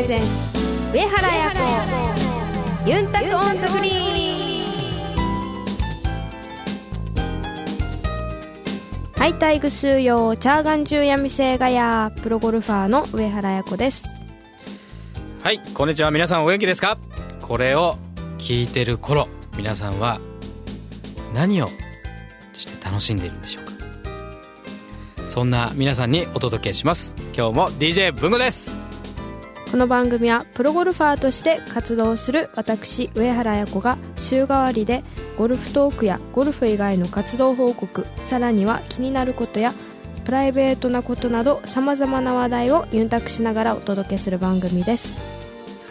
レゼンツ上原彩子ユンタクオンザフリーはいタイグスーヨーチャーガンジューヤミセイガヤプロゴルファーの上原彩子です。はいこんにちは。皆さんお元気ですか？これを聞いてる頃皆さんは何をして楽しんでいるんでしょうか？そんな皆さんにお届けします。今日も DJ 文吾です。この番組はプロゴルファーとして活動する私上原彩子が週替わりでゴルフトークやゴルフ以外の活動報告さらには気になることやプライベートなことなどさまざまな話題をユンタクしながらお届けする番組です。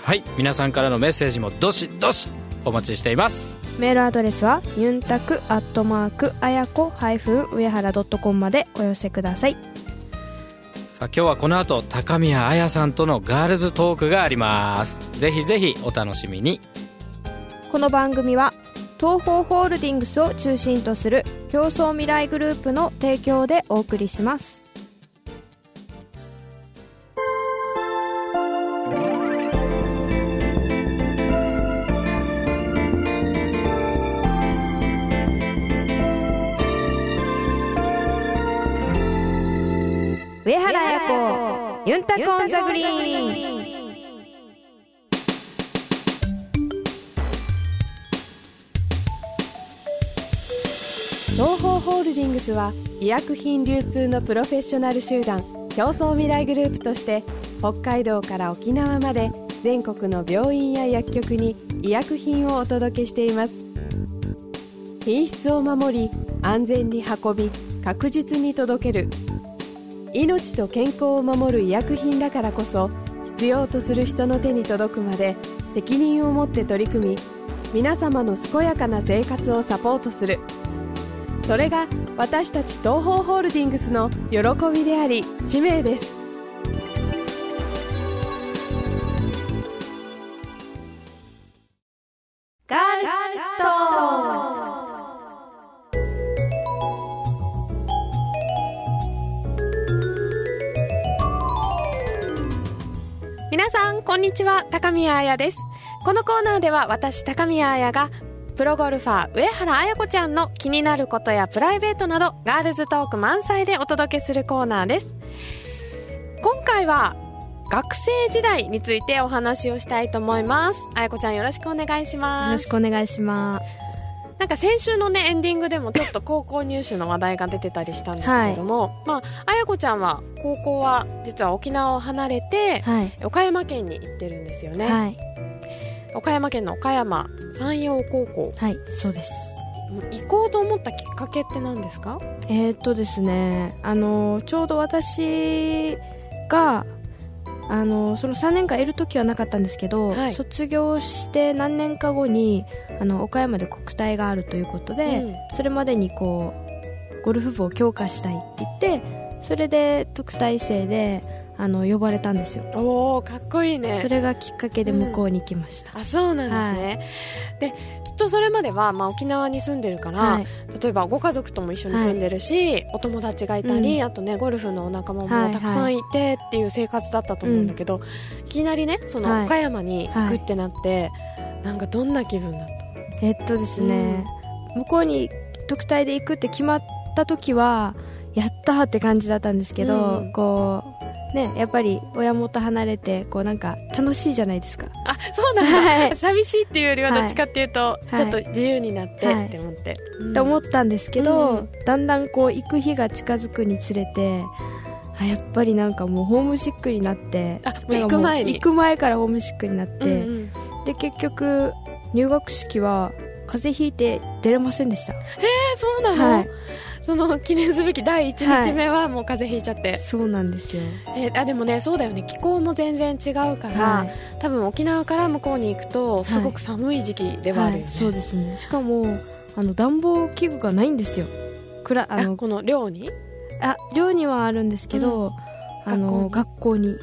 はい皆さんからのメッセージもどしどしお待ちしています。メールアドレスはユンタクアットマークあやこ上原 .com までお寄せくださいさあ今日はこの後高宮彩さんとのガールズトークがあります。ぜひぜひお楽しみに。この番組は東方ホールディングスを中心とする競争未来グループの提供でお送りします。ユンタコンザグリーン東方ホールディングスは医薬品流通のプロフェッショナル集団競争未来グループとして北海道から沖縄まで全国の病院や薬局に医薬品をお届けしています。品質を守り安全に運び確実に届ける命と健康を守る医薬品だからこそ必要とする人の手に届くまで責任を持って取り組み皆様の健やかな生活をサポートする。それが私たち東方ホールディングスの喜びであり使命です。こんにちは高宮彩です。このコーナーでは私高宮彩がプロゴルファー上原彩子ちゃんの気になることやプライベートなどガールズトーク満載でお届けするコーナーです。今回は学生時代についてお話をしたいと思います。彩子ちゃんよろしくお願いします。よろしくお願いします。なんか先週のねエンディングでもちょっと高校入試の話題が出てたりしたんですけれども、はい、まあ彩子ちゃんは高校は実は沖縄を離れて、はい、岡山県に行ってるんですよね、はい、岡山県の岡山山陽高校。はいそうです。行こうと思ったきっかけって何ですか？えー、っとですねあのちょうど私があのその3年間いる時はなかったんですけど、はい、卒業して何年か後にあの岡山で国体があるということで、うん、それまでにこうゴルフ部を強化したいって言ってそれで特待生であの呼ばれたんですよ。おおかっこいいね。それがきっかけで向こうに行きました、うん、あそうなんですね、はい、できっとそれまでは、まあ、沖縄に住んでるから、はい、例えばご家族とも一緒に住んでるし、はい、お友達がいたり、うん、あとねゴルフのお仲間もたくさんいてっていう生活だったと思うんだけど、はいはい、いきなりねその岡山に行くってなって、なんかどんな気分だった？えっとですね、うん、向こうに特待で行くって決まった時はやったって感じだったんですけど、こうね、やっぱり親元離れてこうなんか楽しいじゃないですか。あそうなんだ、はい、寂しいっていうよりはどっちかっていうと、ちょっと自由になってって思って、って思ったんですけど、うん、だんだんこう行く日が近づくにつれてあやっぱりなんかもうホームシックになってあ行く前に。行く前からホームシックになって、うんうん、で結局入学式は風邪ひいて出れませんでした。へえそうなの、はいその記念すべき第1日目はもう風邪ひいちゃって、はい、そうなんですよ、えー、あでもねそうだよね。気候も全然違うから、はい、多分沖縄から向こうに行くとすごく寒い時期ではあるよね、はい、そうですね。しかもあの暖房器具がないんですよ。くらあのこの寮に？あ寮にはあるんですけど、うん、あの学校に？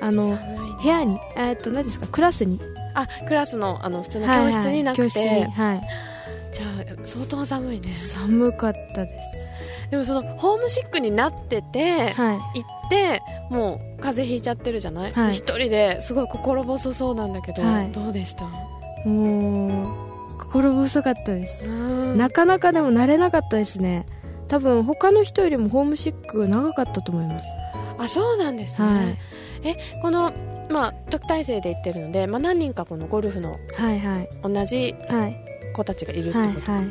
あの、ね、部屋にえー、っと何ですか？クラスに。あクラスのあの普通の教室になくて、はい、はいはいじゃあ相当寒いね。寒かったです。でもそのホームシックになってて、はい、行ってもう風邪ひいちゃってるじゃない、はい、一人ですごい心細そうなんだけど、はい、どうでした？もう心細かったです。なかなかでも慣れなかったですね。多分他の人よりもホームシック長かったと思います。あそうなんですね、はい、えこのまあ特待生で行ってるので、まあ、何人かこのゴルフの同じ子たちがいるってこと、はいは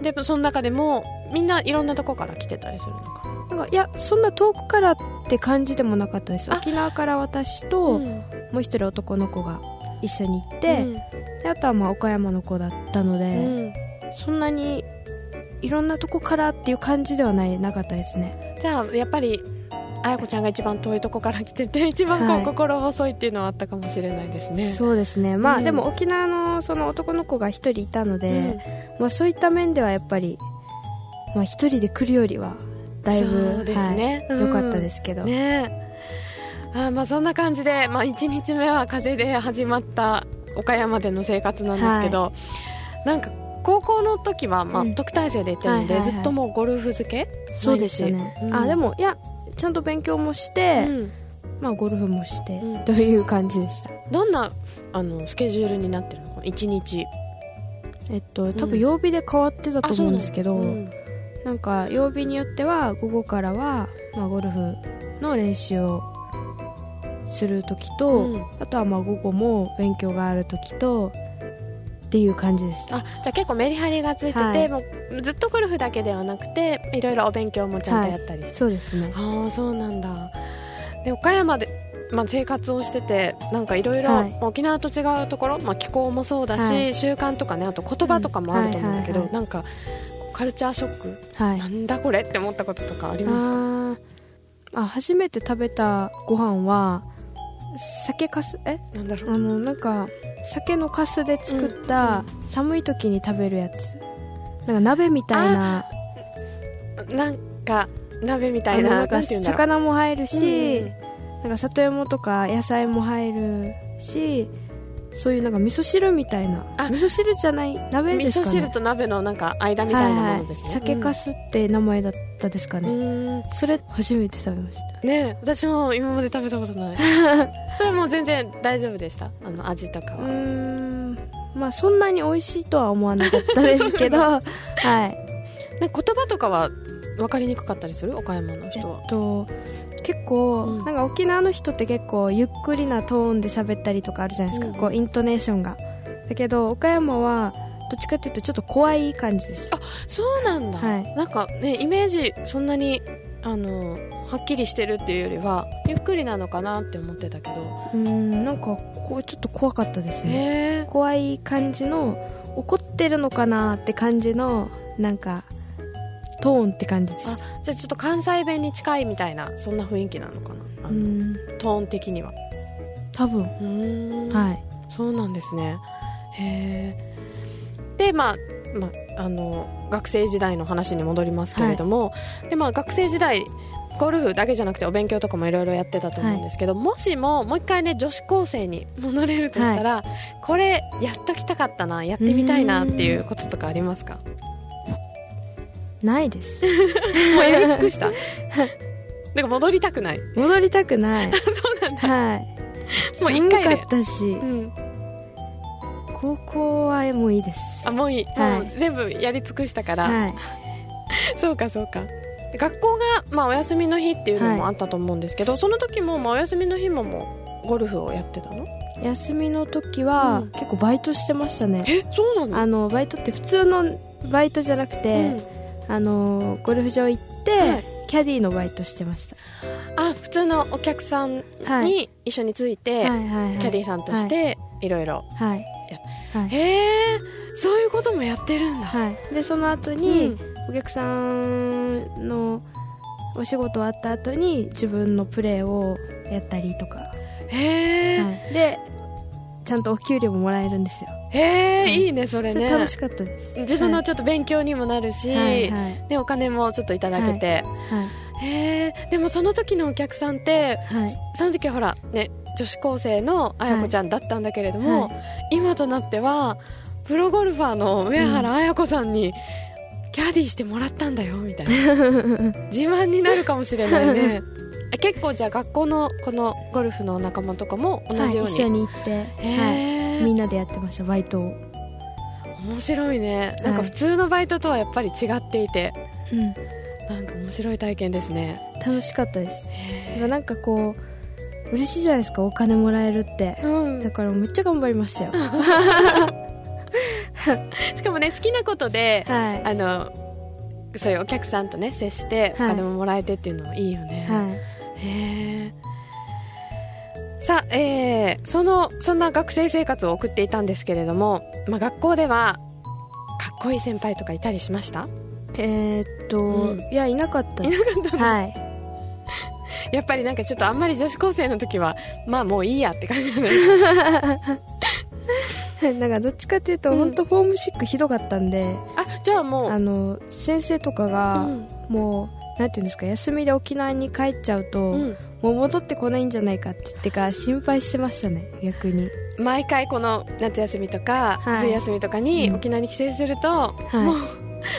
い、でその中でもみんないろんなとこから来てたりするのか。なんかいやそんな遠くからって感じでもなかったです。沖縄から私と、もう一人男の子が一緒に行って、うん、であとはまあ岡山の子だったので、うん、そんなにいろんなとこからっていう感じではないなかったですね。じゃあやっぱり綾子ちゃんが一番遠いとこから来てて一番こう、はい、心細いっていうのはあったかもしれないですね。そうですね。まあ、うん、でも沖縄のその男の子が一人いたので、まあ、そういった面ではやっぱりまあ、一人で来るよりはだいぶ良、ね。はい、かったですけど、ね。あまあそんな感じで、まあ、1日目は風で始まった岡山での生活なんですけど、はい、なんか高校の時は、まあ、特待生で行ってるので、はいはいはい、ずっともうゴルフ漬けそうですよね、うん、あでもいやちゃんと勉強もして、うん、まあ、ゴルフもして、うん、という感じでした。どんなあのスケジュールになってるの？1日。えっと多分曜日で変わってたと思うんですけど、なんか曜日によっては午後からは、まあ、ゴルフの練習をする時と、うん、あとはまあ午後も勉強がある時とっていう感じでした。あじゃあ結構メリハリがついてて、はい、もうずっとゴルフだけではなくていろいろお勉強もちゃんとやったり、はい、そうですね。ああそうなんだで岡山で、まあ、生活をしててなんかいろい。ろ沖縄と違うところ、まあ、気候もそうだし、はい、習慣とかねあと言葉とかもあると思うんだけど、うん、なんかカルチャーショック、はい、なんだこれって思ったこととかありますか？あ初めて食べたご飯は酒かすえ？なんだろう。あのなんか酒のかすで作った寒い時に食べるやつ、なんか鍋みたいな。なんか鍋みたいな魚も入るし、うん、なんか里芋とか野菜も入るしそういうなんか味噌汁みたいな味噌汁じゃない鍋ですかね。味噌汁と鍋のなんか間みたいなものですね、はい、酒かすって名前だったですかね、うん、それ初めて食べました。ね私も今まで食べたことない。それも全然大丈夫でした？あの味とかは。うん。まあそんなに美味しいとは思わなかったですけど。はい。言葉とかは分かりにくかったりする？岡山の人は、えっと結構、うん、なんか沖縄の人って結構ゆっくりなトーンで喋ったりとかあるじゃないですか、うん、こうイントネーションが。だけど岡山はどっちかっていうとちょっと怖い感じです。あそうなんだ、はい、なんかねイメージそんなにあのはっきりしてるっていうよりはゆっくりなのかなって思ってたけど。うんなんかこうちょっと怖かったですね。怖い感じの怒ってるのかなって感じのなんかトーンって感じでした。じゃあちょっと関西弁に近いみたいなそんな雰囲気なのかな。あのトーン的には。多分。はい。そうなんですね。へえでまあ、まあ、あの学生時代の話に戻りますけれども、はい、でまあ、学生時代ゴルフだけじゃなくてお勉強とかもいろいろやってたと思うんですけど、はい、もしももう一回ね女子高生に戻れるとしたら、はい、これやっときたかったなやってみたいなっていうこととかありますか？ないです。もうやり尽くした。なんか戻りたくない。戻りたくない。そうなんだ。はい。もう一回寒かったし、うん、高校はもういいです。あもういい、はい、もう全部やり尽くしたから、はい、そうかそうか。学校が、まあ、お休みの日っていうのもあったと思うんですけど、はい、その時も、まあ、お休みの日ももうゴルフをやってたの？休みの時は、うん、結構バイトしてましたね。えそうなの？あのバイトって普通のバイトじゃなくて、うんあのゴルフ場行って、はい、キャディーのバイトしてました。あ普通のお客さんに一緒について、はい、キャディーさんとしてい。ろいろはい。はい、へえそういうこともやってるんだ、はい、でその後に、お客さんのお仕事終わった後に自分のプレーをやったりとか。へえ、はい、でちゃんとお給料ももらえるんですよ。へえ、うん、いいねそれね。楽しかったです。自分のちょっと勉強にもなるし、はいでお金もちょっといただけて、はい、へえでもその時のお客さんって、はい、その時はほらね女子高生の綾子ちゃんだったんだけれども、はい、今となってはプロゴルファーの上原綾子さんに、キャディーしてもらったんだよみたいな。自慢になるかもしれないね。キ 結構じゃあ学校のこのゴルフの仲間とかも同じように、はい、一緒に行って、はい、みんなでやってましたバイトを。面白いね。なんか普通のバイトとはやっぱり違っていて、うん、なんか面白い体験ですね。楽しかったです。なんかこう嬉しいじゃないですかお金もらえるって、うん、だからめっちゃ頑張りましたよ。しかもね好きなことで、はい、あのそういうお客さんとね接してお金ももらえてっていうのもいいよね、はい、さあ、えー、そのそんな学生生活を送っていたんですけれども、まあ、学校ではかっこいい先輩とかいたりしました？えー、っと、うん、いやいなかった。いなかったはい。やっぱりなんかちょっとあんまり女子高生の時はまあもういいやって感じ なんかどっちかっていうと、うん、本当ホームシックひどかったんであじゃあもうあの先生とかが、もうなんていうんですか休みで沖縄に帰っちゃうと、うん、もう戻ってこないんじゃないかって言ってか心配してましたね逆に。毎回この夏休みとか、はい、冬休みとかに沖縄に帰省すると、はい、もう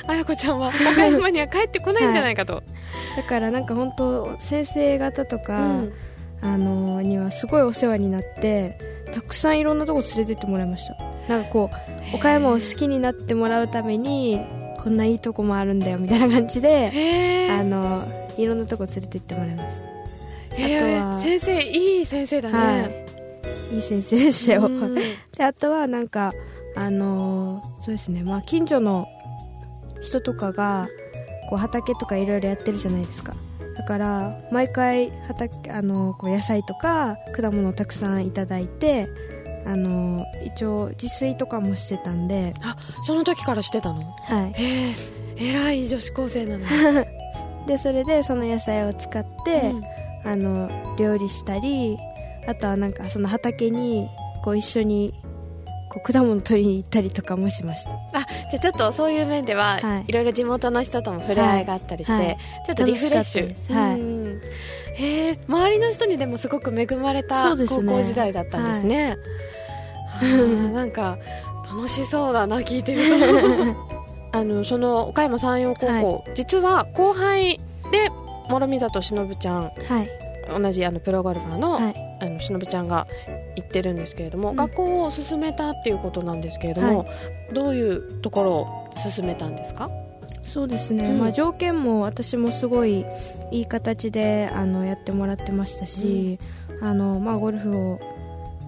綾子ちゃんは岡山には帰ってこないんじゃないかと、はい、だからなんか本当先生方とか、うん、あのにはすごいお世話になってたくさんいろんなとこ連れてってもらいました。なんかこう岡山を好きになってもらうためにこんないいとこもあるんだよみたいな感じであのいろんなとこ連れてってもらいましたは先生いい先生だね、はい、いい先生でしたよ。であとはなんかあのそうですね。まあ近所の人とかがこう畑とかいろいろやってるじゃないですか。だから毎回畑あのこう野菜とか果物をたくさんいただいてあの一応自炊とかもしてたんで。あその時からしてたの？はい。へえ偉い女子高生なの。でそれでその野菜を使って、うん、あの料理したりあとはなんかその畑にこう一緒にこう果物取りに行ったりとかもしました。あじゃあちょっとそういう面では、はい、いろいろ地元の人とも触れ合いがあったりして、はい。はい、ちょっとリフレッシュ。はい、へえ周りの人にでもすごく恵まれた高校時代だったんですね。すね、なんか楽しそうだな聞いてると。あのその岡山山陽高校、実は後輩で諸見里忍ちゃん、同じあのプロゴルファーの,、はい、あの忍ちゃんが行ってるんですけれども、うん、学校を進めたっていうことなんですけれども、はい、どういうところを進めたんですか？そうですね、うん、まあ、条件も私もすごいいい形であのやってもらってましたし、うん、あのまあ、ゴルフを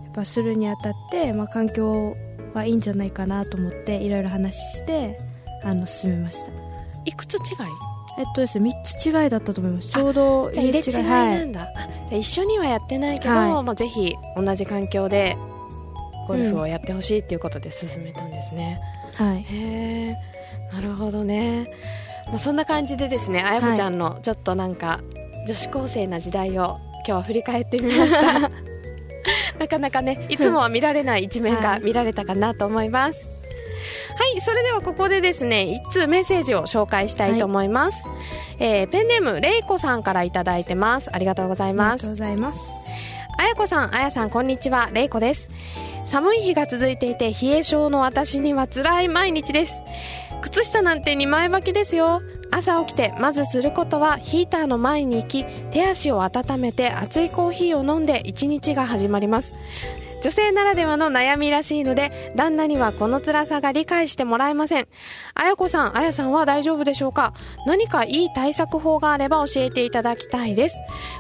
やっぱするにあたって、まあ、環境はいいんじゃないかなと思っていろいろ話してあの進めました。いくつ違い？えっとですね3つ違いだったと思います。ちょうど入れ違いなんだ、はい、じゃ一緒にはやってないけど、はい、まあ、ぜひ同じ環境でゴルフをやってほしいっていうことで進めたんですね、うん、はい。へえなるほどね、まあ、そんな感じでですねあやこちゃんのちょっとなんか女子高生な時代を今日は振り返ってみました。なかなかねいつもは見られない一面が見られたかなと思います、はいそれではここでですね一通メッセージを紹介したいと思います、はい、えー、ペンネームれいこさんから頂いてます。ありがとうございます。ありがとうございます。あやこさんあやさんこんにちは。れいこです。寒い日が続いていて冷え性の私には辛い毎日です。靴下なんて2枚履きですよ。朝起きてまずすることはヒーターの前に行き手足を温めて熱いコーヒーを飲んで一日が始まります女性ならではの悩みらしいので、旦那にはこの辛さが理解してもらえません。あやこさん、あやさんは大丈夫でしょうか？何かいい対策法があれば教えていただきたいです。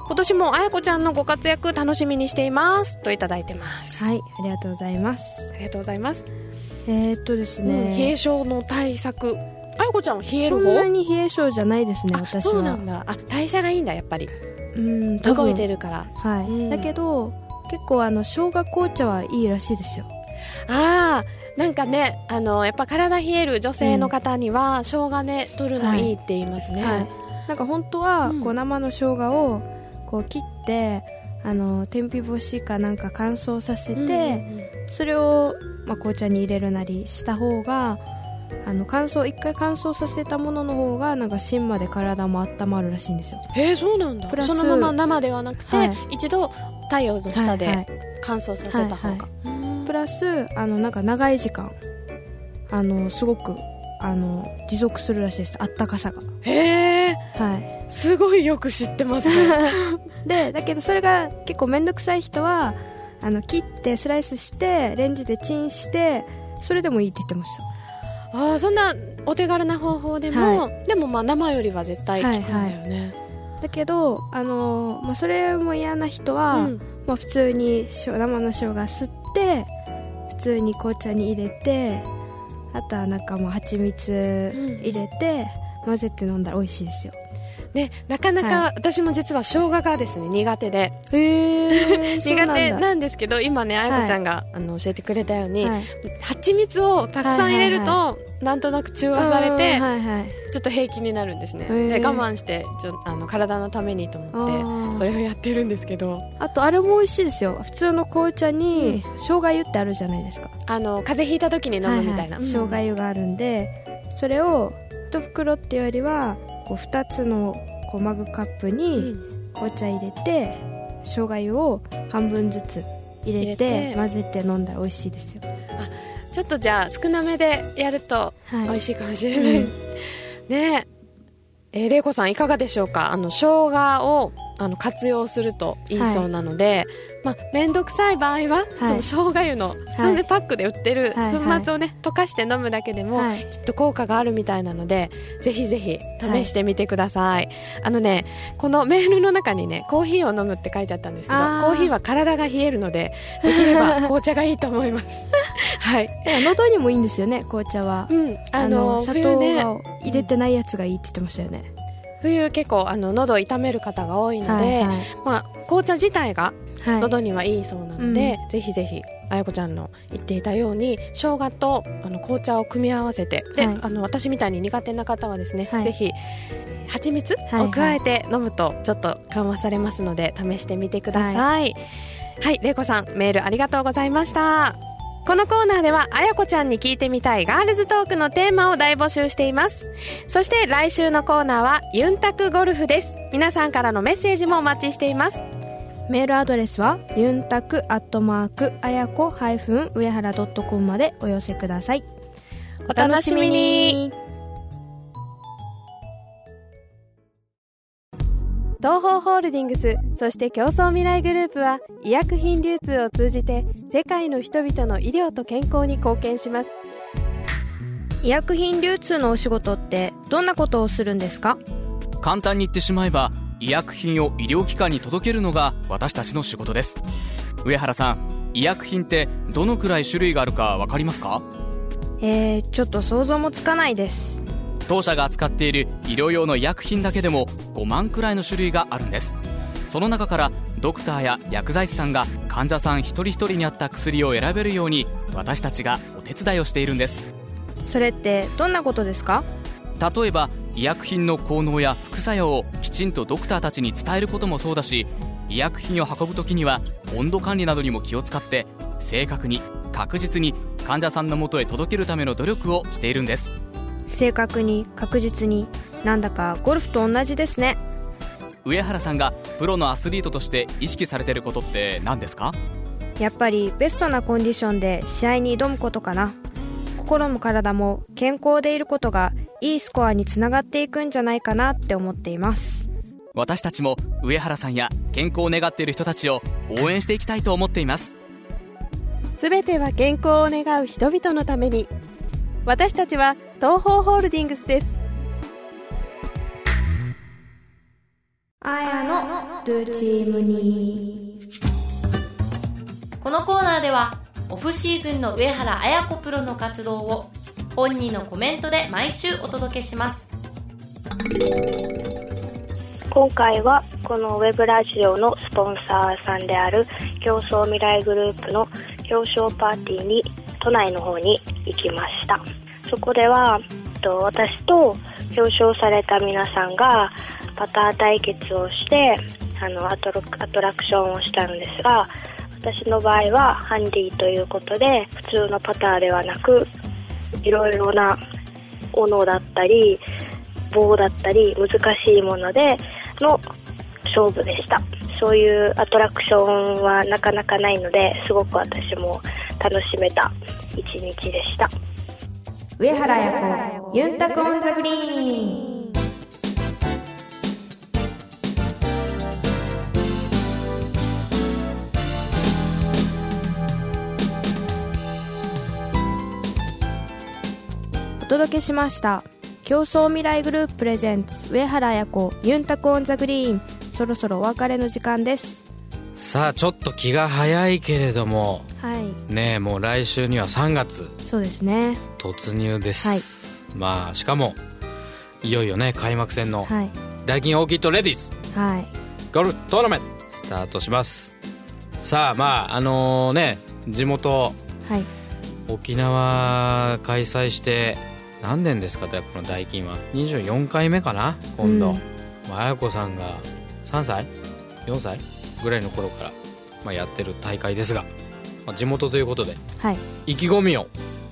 今年もあやこちゃんのご活躍楽しみにしています。といただいてます。はい、ありがとうございます。ありがとうございます。えー、っとですね、うん、冷え性の対策。あやこちゃんは冷える方？そんなに冷え性じゃないですね、私は。そうなんだ。あ、代謝がいいんだ、やっぱり。うん、動いてるから。はい。うん、だけど、結構あの生姜紅茶はいいらしいですよ。ああなんかねあのやっぱ体冷える女性の方には、うん、生姜ね取るのいいって言いますね、はい。はい、なんか本当はこう生の生姜をこう切ってあの天日干しかなんか乾燥させて、うんうんうん、それを、まあ、紅茶に入れるなりした方があの乾燥一回乾燥させたものの方がなんか芯まで体も温まるらしいんですよ。へえそうなんだ。プラスそのまま生ではなくて、はい、一度太陽の下で乾燥させた方が、プラスあのなんか長い時間あのすごくあの持続するらしいです。あったかさが。へえ。はい。すごいよく知ってます。ね でだけどそれが結構面倒くさい人はあの切ってスライスしてレンジでチンしてそれでもいいって言ってました。ああそんなお手軽な方法でも、はい、でもまあ生よりは絶対効くんだよね、はいはいだけど、あのー、まあ、それも嫌な人は、うん、まあ、普通に生の生姜吸って普通に紅茶に入れてあとはなんかもう蜂蜜入れて、混ぜて飲んだら美味しいですよね、なかなか私も実は生姜がですね苦手で、へ 苦手なんですけど今ねあやこちゃんが、あの教えてくれたように、はい、蜂蜜をたくさん入れると、なんとなく中和されて、はいはい、ちょっと平気になるんですね。で我慢してちょあの体のためにと思ってそれをやってるんですけど。あとあれも美味しいですよ。普通の紅茶に生姜湯ってあるじゃないですか。あの風邪ひいた時に飲むみたいな、はいはい、生姜湯があるんでそれを1袋っていうよりはこう2つのこうマグカップに紅茶入れて、うん、生姜湯を半分ずつ入れて混ぜて飲んだら美味しいですよ。あちょっとじゃあ少なめでやると美味しいかもしれない、はい、ねえ。玲子さんいかがでしょうか？あの生姜をあの活用するといいそうなので、はい。まあ、面倒くさい場合は、はい、その生姜湯の普通でパックで売ってる粉末をね、溶かして飲むだけでも、きっと効果があるみたいなのでぜひぜひ試してみてください、あのねこのメールの中にねコーヒーを飲むって書いてあったんですけどコーヒーは体が冷えるのでできれば紅茶がいいと思います。はい。喉にもいいんですよね紅茶は、うん、あの砂糖を入れてないやつがいいって言ってましたよね冬結構あの喉を痛める方が多いので、はいはい、まあ、紅茶自体が喉にはいいそうなので、はい、ぜひぜひあやこちゃんの言っていたように生姜とあの紅茶を組み合わせてで、はい、あの私みたいに苦手な方はですね、はい、ぜひ蜂蜜を加えて飲むとちょっと緩和されますので試してみてください。はい、れいこさんメールありがとうございましたこのコーナーでは、あやこちゃんに聞いてみたいガールズトークのテーマを大募集しています。そして来週のコーナーは、ユンタクゴルフです。皆さんからのメッセージもお待ちしています。メールアドレスはユンタクアットマークあやこハイフン上原ドットコムまでお寄せくださいお楽しみに東方ホールディングスそして競争未来グループは医薬品流通を通じて世界の人々の医療と健康に貢献します。医薬品流通のお仕事ってどんなことをするんですか？簡単に言ってしまえば医薬品を医療機関に届けるのが私たちの仕事です。上原さん医薬品ってどのくらい種類があるか分かりますか？えー、ちょっと想像もつかないです当社が扱っている医療用の医薬品だけでも5万くらいの種類があるんです。その中からドクターや薬剤師さんが患者さん一人一人に合った薬を選べるように私たちがお手伝いをしているんです。それってどんなことですか？例えば医薬品の効能や副作用をきちんとドクターたちに伝えることもそうだし医薬品を運ぶ時には温度管理などにも気を使って正確に確実に患者さんのもとへ届けるための努力をしているんです正確に確実になんだかゴルフと同じですね。上原さんがプロのアスリートとして意識されてることって何ですか？やっぱりベストなコンディションで試合に挑むことかな。心も体も健康でいることがいいスコアにつながっていくんじゃないかなって思っています。私たちも上原さんや健康を願っている人たちを応援していきたいと思っています。すべては健康を願う人々のために私たちは東方ホールディングスです。あやのルチームに。このコーナーではオフシーズンの上原綾子プロの活動を本人のコメントで毎週お届けします。今回はこのウェブラジオのスポンサーさんである競争未来グループの表彰パーティーに都内の方に行きました。そこでは私と表彰された皆さんがパター対決をしてあのアトラクションをしたのですが私の場合はハンディということで普通のパターではなくいろいろな斧だったり棒だったり難しいものでの勝負でした。そういうアトラクションはなかなかないのですごく私も楽しめた一日でした。上原彩子ユンタクオンザグリーン。お届けしました。共創未来グループプレゼンツ上原彩子ゆんたく on the green。そろそろお別れの時間です。さあちょっと気が早いけれども。はい。ねえもう来週には3月。そうですね。突入です、はい。まあしかもいよいよね開幕戦のはい。ダイキンオーキッドレディス。はい。ゴルフトーナメントスタートします。さあまああのね地元はい。沖縄開催して何年ですかこのダイキンは。24回目かな今度、うん。まあ綾子さんが3歳？4歳？ぐらいの頃から、まあ、やってる大会ですが、まあ、地元ということではい。意気込みを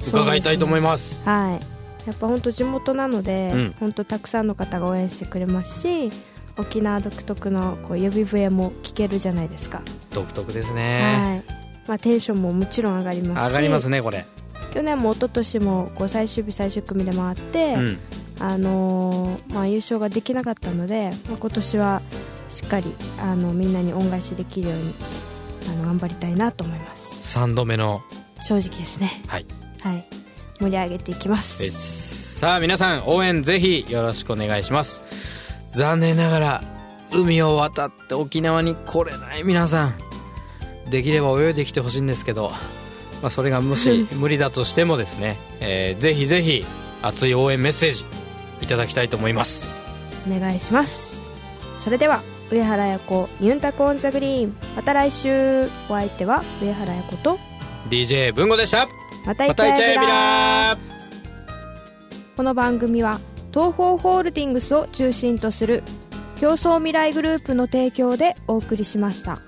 伺いたいと思います。はい。やっぱ本当地元なので、うん。本当たくさんの方が応援してくれますし沖縄独特のこう呼び笛も聞けるじゃないですか、独特ですね、はい。まあ、テンションももちろん上がりますし上がりますねこれ。去年も一昨年もこう最終日最終組で回って、うん。あのーまあ、優勝ができなかったので、まあ、今年はしっかりあのみんなに恩返しできるようにあの頑張りたいなと思います。3度目の正直ですね。はい。はい。盛り上げていきます。さあ皆さん応援ぜひよろしくお願いします。残念ながら海を渡って沖縄に来れない皆さん。できれば泳いできてほしいんですけど、まあ、それがもし 無理だとしてもですね、えーぜひぜひ熱い応援メッセージいただきたいと思います。お願いします。それでは上原彩子ユンタコオンザグリーン。また来週。お相手は上原彩子と DJ 文吾でした。またまたイイチャエビチャエビララ。ーこの番組は東方ホールディングスを中心とする競争未来グループの提供でお送りしました。